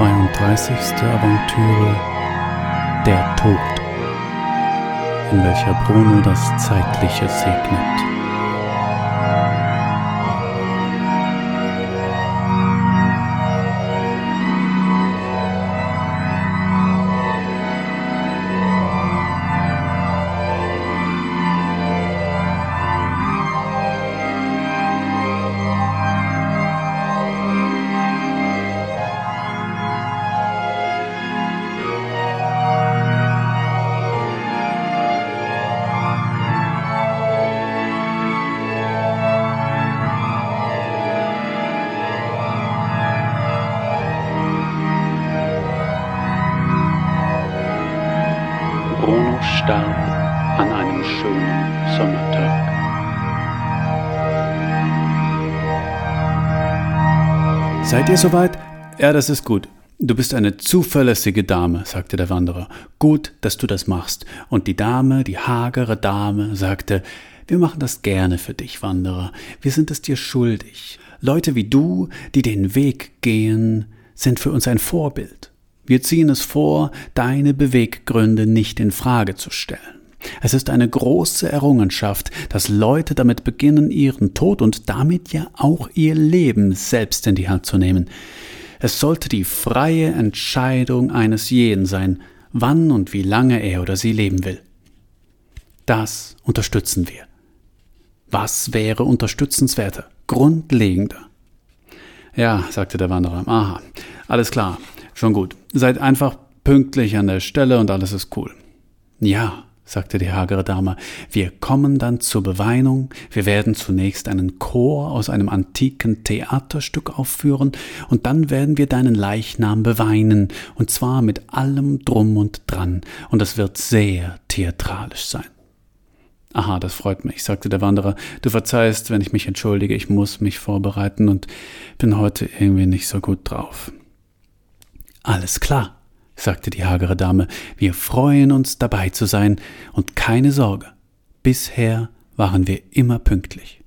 32. Aventüre Der Tod, in welcher Bruno das Zeitliche segnet. Ihr soweit? Ja, das ist gut. Du bist eine zuverlässige Dame, sagte der Wanderer. Gut, dass du das machst. Und die Dame, die hagere Dame, sagte, wir machen das gerne für dich, Wanderer. Wir sind es dir schuldig. Leute wie du, die den Weg gehen, sind für uns ein Vorbild. Wir ziehen es vor, deine Beweggründe nicht in Frage zu stellen. Es ist eine große Errungenschaft, dass Leute damit beginnen, ihren Tod und damit ja auch ihr Leben selbst in die Hand zu nehmen. Es sollte die freie Entscheidung eines jeden sein, wann und wie lange er oder sie leben will. Das unterstützen wir. Was wäre unterstützenswerter, grundlegender? Ja, sagte der Wanderer. Aha, alles klar. Schon gut. Seid einfach pünktlich an der Stelle und alles ist cool. Ja, sagte die hagere Dame, wir kommen dann zur Beweinung, wir werden zunächst einen Chor aus einem antiken Theaterstück aufführen, und dann werden wir deinen Leichnam beweinen, und zwar mit allem drum und dran, und es wird sehr theatralisch sein. Aha, das freut mich, sagte der Wanderer. Du verzeihst, wenn ich mich entschuldige, ich muss mich vorbereiten und bin heute irgendwie nicht so gut drauf. Alles klar, sagte die hagere Dame, wir freuen uns dabei zu sein und keine Sorge, bisher waren wir immer pünktlich.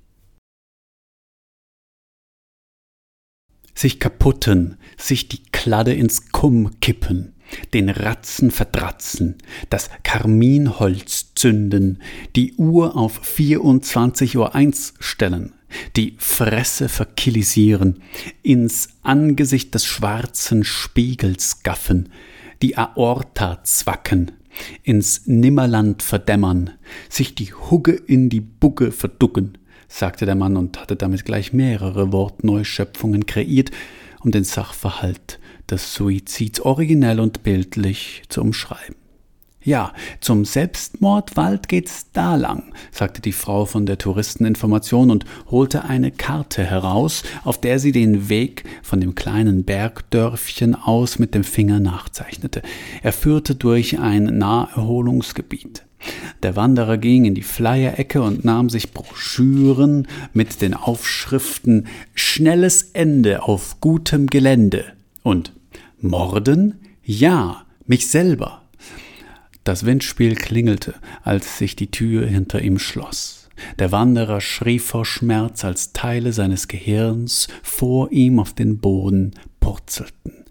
Sich kaputten, sich die Kladde ins Kumm kippen, den Ratzen verdratzen, das Karminholz zünden, die Uhr auf 24.01 Uhr stellen, die Fresse verkillisieren, ins Angesicht des schwarzen Spiegels gaffen, die Aorta zwacken, ins Nimmerland verdämmern, sich die Hugge in die Bugge verducken, sagte der Mann und hatte damit gleich mehrere Wortneuschöpfungen kreiert, um den Sachverhalt des Suizids originell und bildlich zu umschreiben. Ja, zum Selbstmordwald geht's da lang, sagte die Frau von der Touristeninformation und holte eine Karte heraus, auf der sie den Weg von dem kleinen Bergdörfchen aus mit dem Finger nachzeichnete. Er führte durch ein Naherholungsgebiet. Der Wanderer ging in die Flyerecke und nahm sich Broschüren mit den Aufschriften Schnelles Ende auf gutem Gelände und Morden? Ja, mich selber das Windspiel klingelte, als sich die Tür hinter ihm schloss. Der Wanderer schrie vor Schmerz, als Teile seines Gehirns vor ihm auf den Boden purzelten.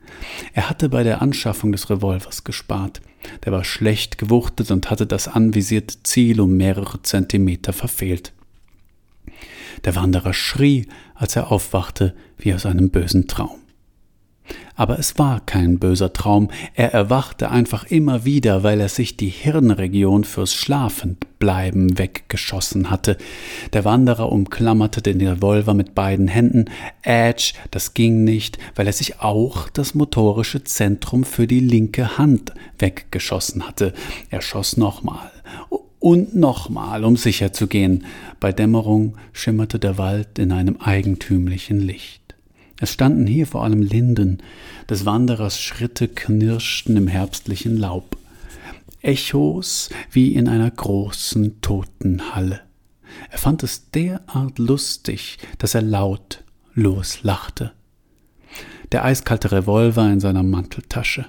Er hatte bei der Anschaffung des Revolvers gespart. Der war schlecht gewuchtet und hatte das anvisierte Ziel um mehrere Zentimeter verfehlt. Der Wanderer schrie, als er aufwachte, wie aus einem bösen Traum. Aber es war kein böser Traum, er erwachte einfach immer wieder, weil er sich die Hirnregion fürs Schlafenbleiben weggeschossen hatte. Der Wanderer umklammerte den Revolver mit beiden Händen. Edge, das ging nicht, weil er sich auch das motorische Zentrum für die linke Hand weggeschossen hatte. Er schoss nochmal und nochmal, um sicher zu gehen. Bei Dämmerung schimmerte der Wald in einem eigentümlichen Licht. Es standen hier vor allem Linden, des Wanderers Schritte knirschten im herbstlichen Laub. Echos wie in einer großen toten Halle. Er fand es derart lustig, dass er laut loslachte. Der eiskalte Revolver in seiner Manteltasche.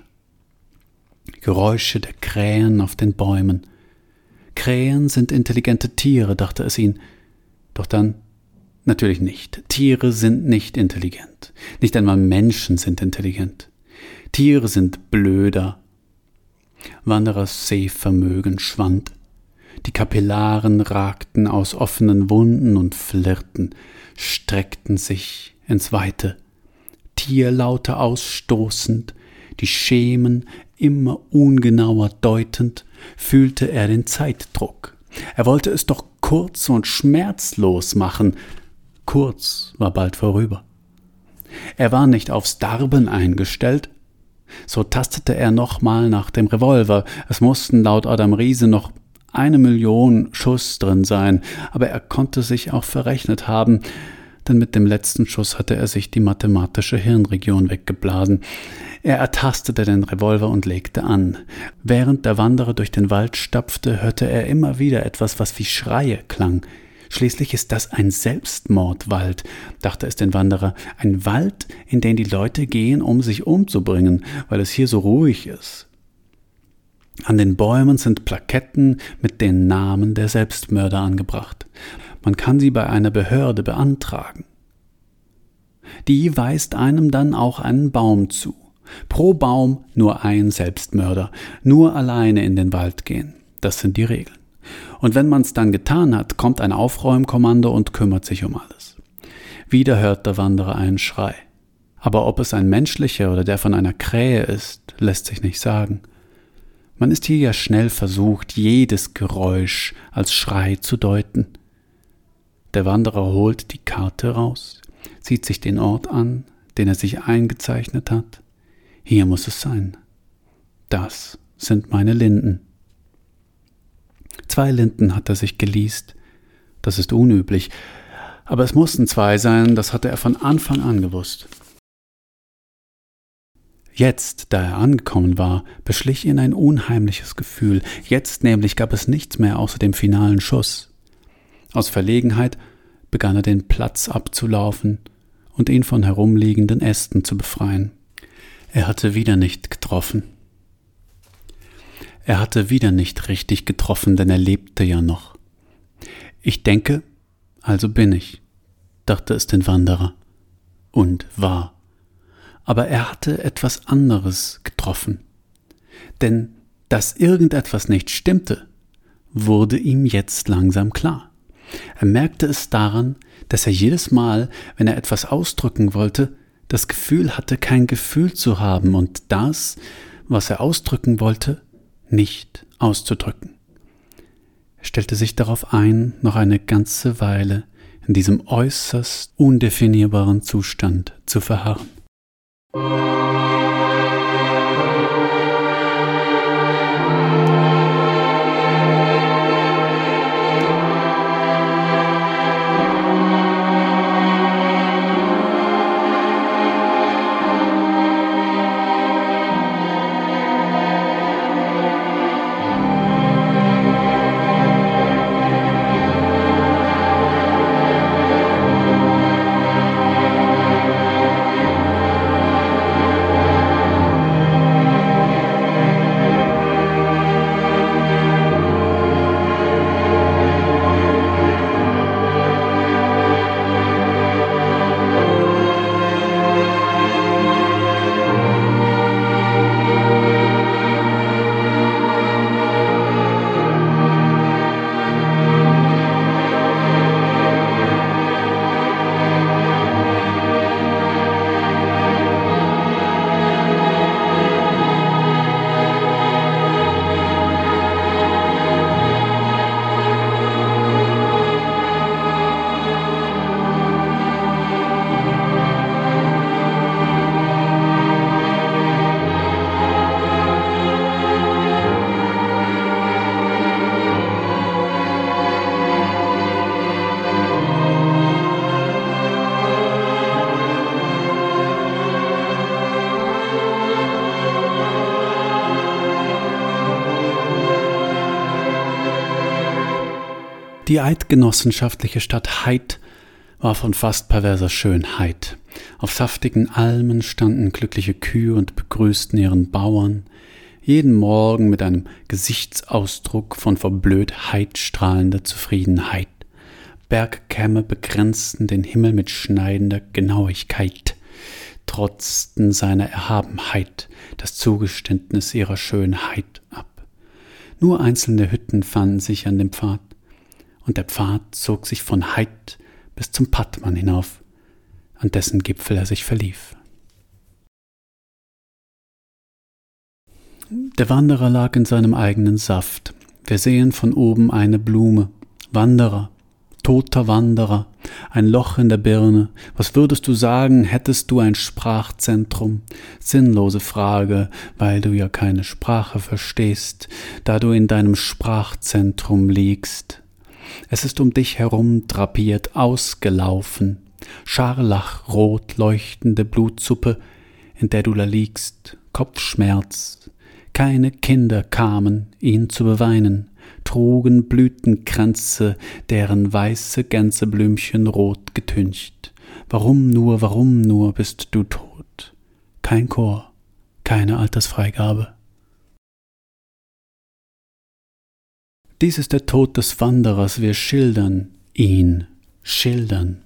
Geräusche der Krähen auf den Bäumen. Krähen sind intelligente Tiere, dachte es ihn. Doch dann Natürlich nicht. Tiere sind nicht intelligent. Nicht einmal Menschen sind intelligent. Tiere sind blöder. Wanderers Sehvermögen schwand. Die Kapillaren ragten aus offenen Wunden und flirrten, streckten sich ins Weite. Tierlaute ausstoßend, die Schemen immer ungenauer deutend, fühlte er den Zeitdruck. Er wollte es doch kurz und schmerzlos machen. Kurz war bald vorüber. Er war nicht aufs Darben eingestellt. So tastete er nochmal nach dem Revolver. Es mussten laut Adam Riese noch eine Million Schuss drin sein, aber er konnte sich auch verrechnet haben, denn mit dem letzten Schuss hatte er sich die mathematische Hirnregion weggeblasen. Er ertastete den Revolver und legte an. Während der Wanderer durch den Wald stapfte, hörte er immer wieder etwas, was wie Schreie klang. Schließlich ist das ein Selbstmordwald, dachte es den Wanderer, ein Wald, in den die Leute gehen, um sich umzubringen, weil es hier so ruhig ist. An den Bäumen sind Plaketten mit den Namen der Selbstmörder angebracht. Man kann sie bei einer Behörde beantragen. Die weist einem dann auch einen Baum zu. Pro Baum nur ein Selbstmörder, nur alleine in den Wald gehen. Das sind die Regeln. Und wenn man's dann getan hat, kommt ein Aufräumkommando und kümmert sich um alles. Wieder hört der Wanderer einen Schrei. Aber ob es ein menschlicher oder der von einer Krähe ist, lässt sich nicht sagen. Man ist hier ja schnell versucht, jedes Geräusch als Schrei zu deuten. Der Wanderer holt die Karte raus, sieht sich den Ort an, den er sich eingezeichnet hat. Hier muss es sein. Das sind meine Linden. Zwei Linden hat er sich geleast. Das ist unüblich. Aber es mussten zwei sein, das hatte er von Anfang an gewusst. Jetzt, da er angekommen war, beschlich ihn ein unheimliches Gefühl. Jetzt nämlich gab es nichts mehr außer dem finalen Schuss. Aus Verlegenheit begann er den Platz abzulaufen und ihn von herumliegenden Ästen zu befreien. Er hatte wieder nicht getroffen. Er hatte wieder nicht richtig getroffen, denn er lebte ja noch. Ich denke, also bin ich, dachte es den Wanderer. Und war aber er hatte etwas anderes getroffen. Denn dass irgendetwas nicht stimmte, wurde ihm jetzt langsam klar. Er merkte es daran, dass er jedes Mal, wenn er etwas ausdrücken wollte, das Gefühl hatte, kein Gefühl zu haben und das, was er ausdrücken wollte, nicht auszudrücken. Er stellte sich darauf ein, noch eine ganze Weile in diesem äußerst undefinierbaren Zustand zu verharren. Die eidgenossenschaftliche Stadt Heid war von fast perverser Schönheit. Auf saftigen Almen standen glückliche Kühe und begrüßten ihren Bauern, jeden Morgen mit einem Gesichtsausdruck von Verblödheit strahlender Zufriedenheit. Bergkämme begrenzten den Himmel mit schneidender Genauigkeit. strotzten seiner Erhabenheit das Zugeständnis ihrer Schönheit ab. Nur einzelne Hütten fanden sich an dem Pfad, und der Pfad zog sich von Heid bis zum Pattmann hinauf, an dessen Gipfel er sich verlief. Der Wanderer lag in seinem eigenen Saft. Wir sehen von oben eine Blume. Wanderer, toter Wanderer, ein Loch in der Birne. Was würdest du sagen, hättest du ein Sprachzentrum? Sinnlose Frage, weil du ja keine Sprache verstehst, da du in deinem Sprachzentrum liegst. Es ist um dich herum drapiert, ausgelaufen, scharlachrot leuchtende Blutsuppe, in der du da liegst, Kopfschmerz. Keine Kinder kamen, ihn zu beweinen, trugen Blütenkränze, deren weiße Gänseblümchen rot getüncht. Warum nur, warum nur bist du tot? Kein Chor, keine Altersfreigabe. Dies ist der Tod des Wanderers, wir schildern ihn, schildern.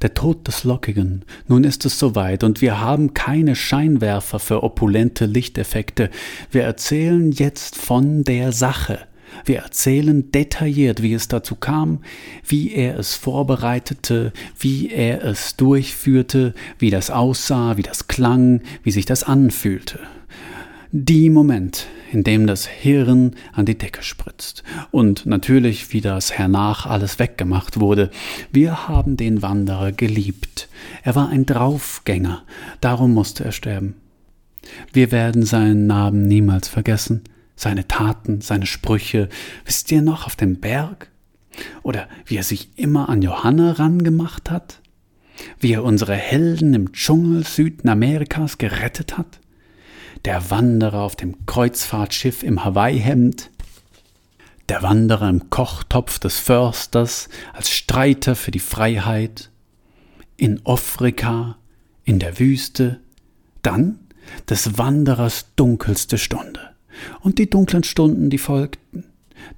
Der Tod des Lockigen. Nun ist es soweit, und wir haben keine Scheinwerfer für opulente Lichteffekte. Wir erzählen jetzt von der Sache. Wir erzählen detailliert, wie es dazu kam, wie er es vorbereitete, wie er es durchführte, wie das aussah, wie das klang, wie sich das anfühlte. Die Moment, in dem das Hirn an die Decke spritzt. Und natürlich, wie das hernach alles weggemacht wurde. Wir haben den Wanderer geliebt. Er war ein Draufgänger, darum musste er sterben. Wir werden seinen Namen niemals vergessen, seine Taten, seine Sprüche. Wisst ihr noch auf dem Berg? Oder wie er sich immer an Johanna rangemacht hat? Wie er unsere Helden im Dschungel Südamerikas gerettet hat? Der Wanderer auf dem Kreuzfahrtschiff im Hawaii-Hemd, der Wanderer im Kochtopf des Försters als Streiter für die Freiheit, in Afrika, in der Wüste, dann des Wanderers dunkelste Stunde. Und die dunklen Stunden, die folgten,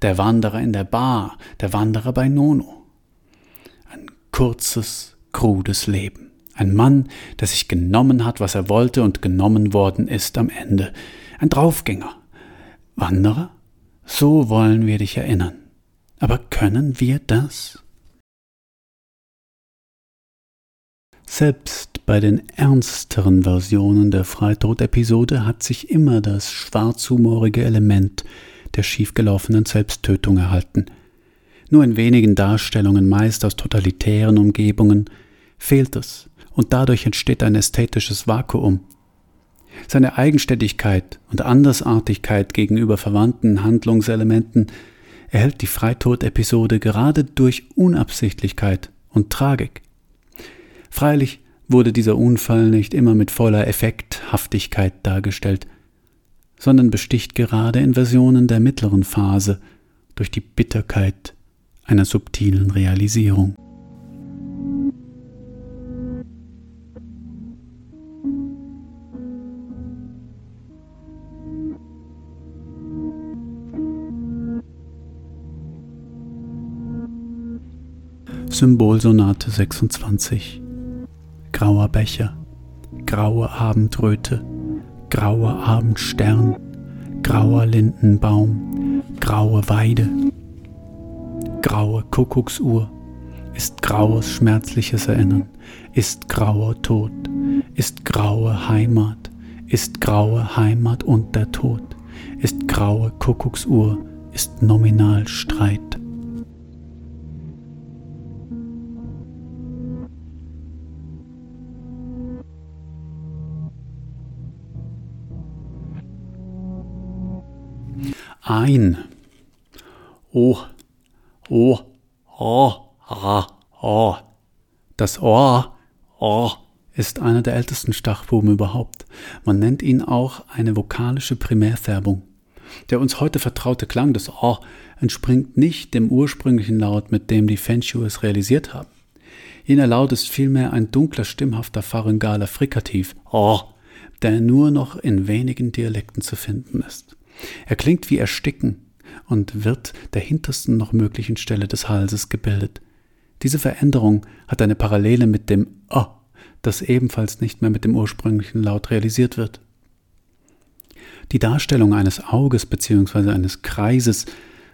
der Wanderer in der Bar, der Wanderer bei Nono. Ein kurzes, krudes Leben. Ein Mann, der sich genommen hat, was er wollte und genommen worden ist am Ende. Ein Draufgänger. Wanderer? So wollen wir dich erinnern. Aber können wir das? Selbst bei den ernsteren Versionen der Freitod-Episode hat sich immer das schwarzhumorige Element der schiefgelaufenen Selbsttötung erhalten. Nur in wenigen Darstellungen, meist aus totalitären Umgebungen, fehlt es und dadurch entsteht ein ästhetisches Vakuum. Seine Eigenständigkeit und Andersartigkeit gegenüber verwandten Handlungselementen erhält die Freitod-Episode gerade durch Unabsichtlichkeit und Tragik. Freilich wurde dieser Unfall nicht immer mit voller Effekthaftigkeit dargestellt, sondern besticht gerade in Versionen der mittleren Phase durch die Bitterkeit einer subtilen Realisierung. Symbolsonate 26 Grauer Becher, graue Abendröte, grauer Abendstern, grauer Lindenbaum, graue Weide, graue Kuckucksuhr, ist graues schmerzliches Erinnern, ist grauer Tod, ist graue Heimat, ist graue Heimat und der Tod, ist graue Kuckucksuhr, ist nominal Streit. Ein. Oh, oh, oh, ah, oh. Das Ohr, oh, ist einer der ältesten Stachbuben überhaupt. Man nennt ihn auch eine vokalische Primärfärbung. Der uns heute vertraute Klang des O entspringt nicht dem ursprünglichen Laut, mit dem die Fenshu es realisiert haben. Jener Laut ist vielmehr ein dunkler, stimmhafter pharyngaler Frikativ, O, der nur noch in wenigen Dialekten zu finden ist. Er klingt wie Ersticken und wird der hintersten noch möglichen Stelle des Halses gebildet. Diese Veränderung hat eine Parallele mit dem A das ebenfalls nicht mehr mit dem ursprünglichen Laut realisiert wird. Die Darstellung eines Auges bzw. eines Kreises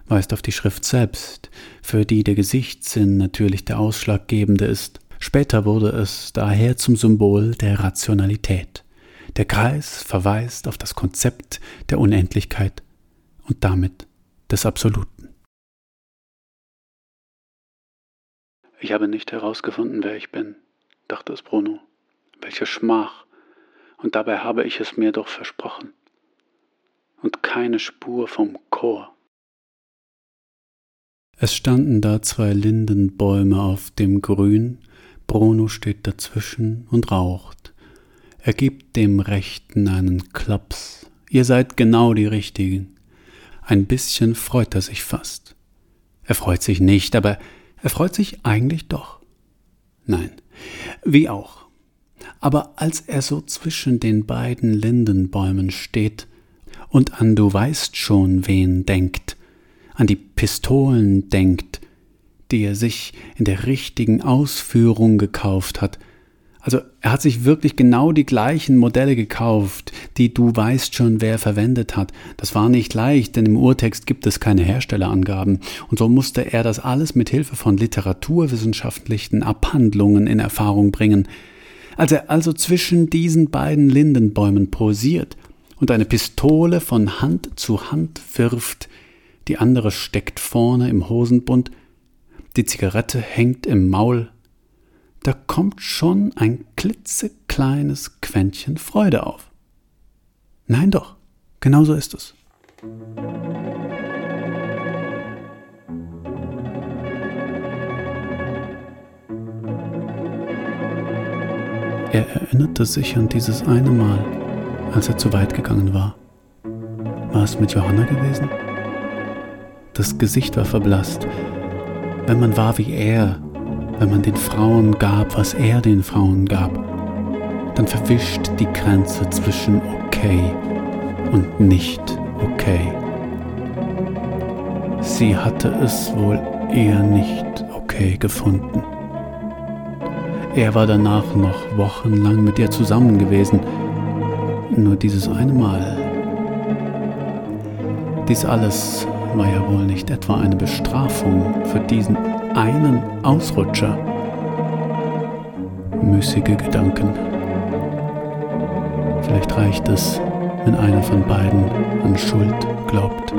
weist auf die Schrift selbst, für die der Gesichtssinn natürlich der ausschlaggebende ist. Später wurde es daher zum Symbol der Rationalität. Der Kreis verweist auf das Konzept der Unendlichkeit und damit des Absoluten. Ich habe nicht herausgefunden, wer ich bin, dachte es Bruno. Welche Schmach. Und dabei habe ich es mir doch versprochen. Und keine Spur vom Chor. Es standen da zwei Lindenbäume auf dem Grün, Bruno steht dazwischen und raucht. Er gibt dem Rechten einen Klaps. Ihr seid genau die Richtigen. Ein bisschen freut er sich fast. Er freut sich nicht, aber er freut sich eigentlich doch. Nein, wie auch. Aber als er so zwischen den beiden Lindenbäumen steht und an du weißt schon wen denkt, an die Pistolen denkt, die er sich in der richtigen Ausführung gekauft hat, also er hat sich wirklich genau die gleichen Modelle gekauft, die du weißt schon, wer verwendet hat. Das war nicht leicht, denn im Urtext gibt es keine Herstellerangaben. Und so musste er das alles mit Hilfe von literaturwissenschaftlichen Abhandlungen in Erfahrung bringen. Als er also zwischen diesen beiden Lindenbäumen posiert und eine Pistole von Hand zu Hand wirft, die andere steckt vorne im Hosenbund, die Zigarette hängt im Maul, da kommt schon ein klitzekleines Quäntchen Freude auf. Nein doch, genau so ist es. Er erinnerte sich an dieses eine Mal, als er zu weit gegangen war. War es mit Johanna gewesen? Das Gesicht war verblasst. Wenn man war wie er, wenn man den Frauen gab, was er den Frauen gab, dann verwischt die Grenze zwischen okay und nicht okay. Sie hatte es wohl eher nicht okay gefunden. Er war danach noch wochenlang mit ihr zusammen gewesen, nur dieses eine Mal. Dies alles war ja wohl nicht etwa eine Bestrafung für diesen einen Ausrutscher. Müßige Gedanken. Vielleicht reicht es, wenn einer von beiden an Schuld glaubt.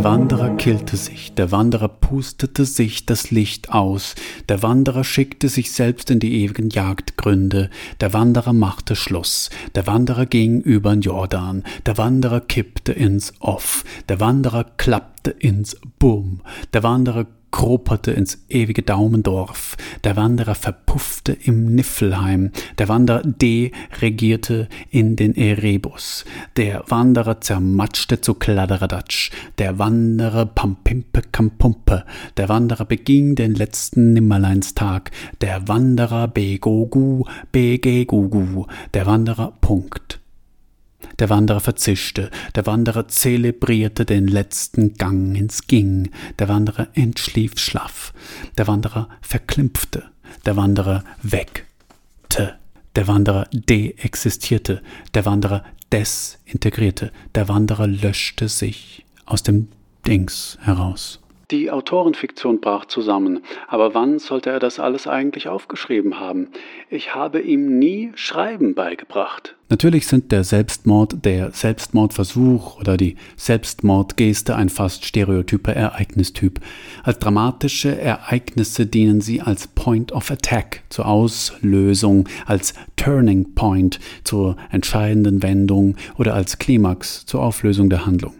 Der Wanderer killte sich, der Wanderer pustete sich das Licht aus, der Wanderer schickte sich selbst in die ewigen Jagdgründe, der Wanderer machte Schluss, der Wanderer ging übern Jordan, der Wanderer kippte ins Off, der Wanderer klappte ins Bum, der Wanderer kroperte ins ewige Daumendorf, der Wanderer verpuffte im Niffelheim, der Wanderer deregierte in den Erebus, der Wanderer zermatschte zu Kladderadatsch, der Wanderer pampimpe kampumpe, der Wanderer beging den letzten Nimmerleinstag, der Wanderer begogu begegugu, der Wanderer Punkt. Der Wanderer verzischte, der Wanderer zelebrierte den letzten Gang ins Ging, der Wanderer entschlief schlaff, der Wanderer verklimpfte, der Wanderer weckte, der Wanderer deexistierte, der Wanderer desintegrierte, der Wanderer löschte sich aus dem Dings heraus. Die Autorenfiktion brach zusammen, aber wann sollte er das alles eigentlich aufgeschrieben haben? Ich habe ihm nie Schreiben beigebracht. Natürlich sind der Selbstmord, der Selbstmordversuch oder die Selbstmordgeste ein fast stereotyper Ereignistyp. Als dramatische Ereignisse dienen sie als Point of Attack zur Auslösung, als Turning Point zur entscheidenden Wendung oder als Klimax zur Auflösung der Handlung.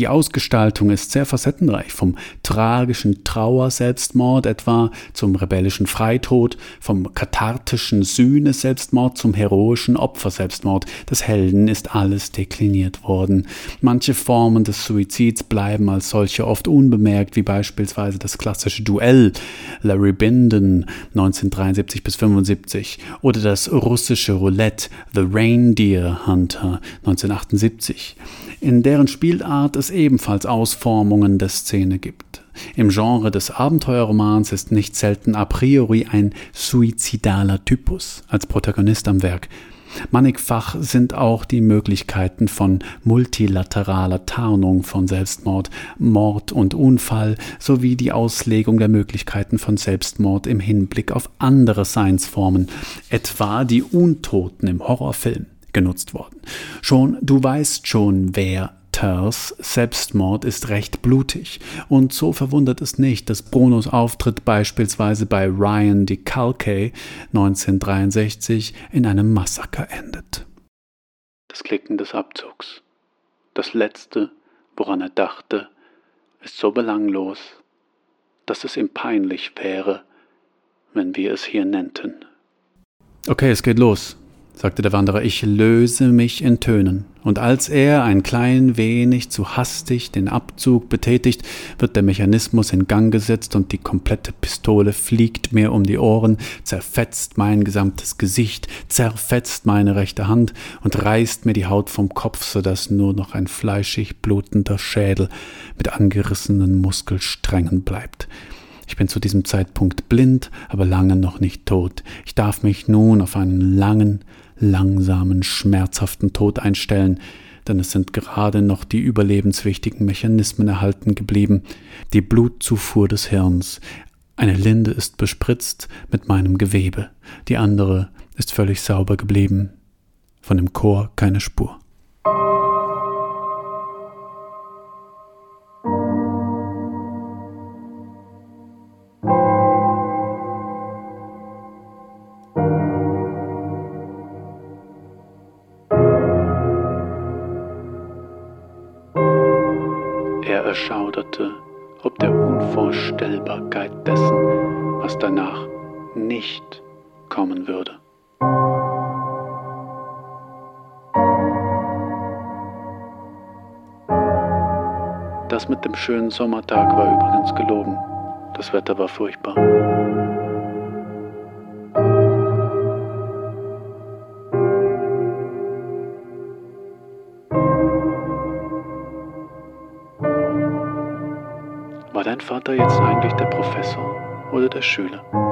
Die Ausgestaltung ist sehr facettenreich, vom tragischen Trauer-Selbstmord etwa zum rebellischen Freitod, vom kathartischen Sühne-Selbstmord zum heroischen Opfer-Selbstmord. Des Helden ist alles dekliniert worden. Manche Formen des Suizids bleiben als solche oft unbemerkt, wie beispielsweise das klassische Duell Larry Binden 1973 bis 75 oder das russische Roulette The Reindeer Hunter 1978 in deren Spielart es ebenfalls Ausformungen der Szene gibt. Im Genre des Abenteuerromans ist nicht selten a priori ein suizidaler Typus als Protagonist am Werk. Mannigfach sind auch die Möglichkeiten von multilateraler Tarnung von Selbstmord, Mord und Unfall sowie die Auslegung der Möglichkeiten von Selbstmord im Hinblick auf andere Seinsformen, etwa die Untoten im Horrorfilm genutzt worden. Schon du weißt schon, wer Ters Selbstmord ist recht blutig, und so verwundert es nicht, dass Brunos Auftritt beispielsweise bei Ryan DeCalcay 1963 in einem Massaker endet. Das Klicken des Abzugs, das Letzte, woran er dachte, ist so belanglos, dass es ihm peinlich wäre, wenn wir es hier nennten. Okay, es geht los sagte der Wanderer, ich löse mich in Tönen. Und als er ein klein wenig zu hastig den Abzug betätigt, wird der Mechanismus in Gang gesetzt und die komplette Pistole fliegt mir um die Ohren, zerfetzt mein gesamtes Gesicht, zerfetzt meine rechte Hand und reißt mir die Haut vom Kopf, so dass nur noch ein fleischig blutender Schädel mit angerissenen Muskelsträngen bleibt. Ich bin zu diesem Zeitpunkt blind, aber lange noch nicht tot. Ich darf mich nun auf einen langen, langsamen, schmerzhaften Tod einstellen, denn es sind gerade noch die überlebenswichtigen Mechanismen erhalten geblieben, die Blutzufuhr des Hirns. Eine Linde ist bespritzt mit meinem Gewebe, die andere ist völlig sauber geblieben. Von dem Chor keine Spur. Schönen Sommertag war übrigens gelogen. Das Wetter war furchtbar. War dein Vater jetzt eigentlich der Professor oder der Schüler?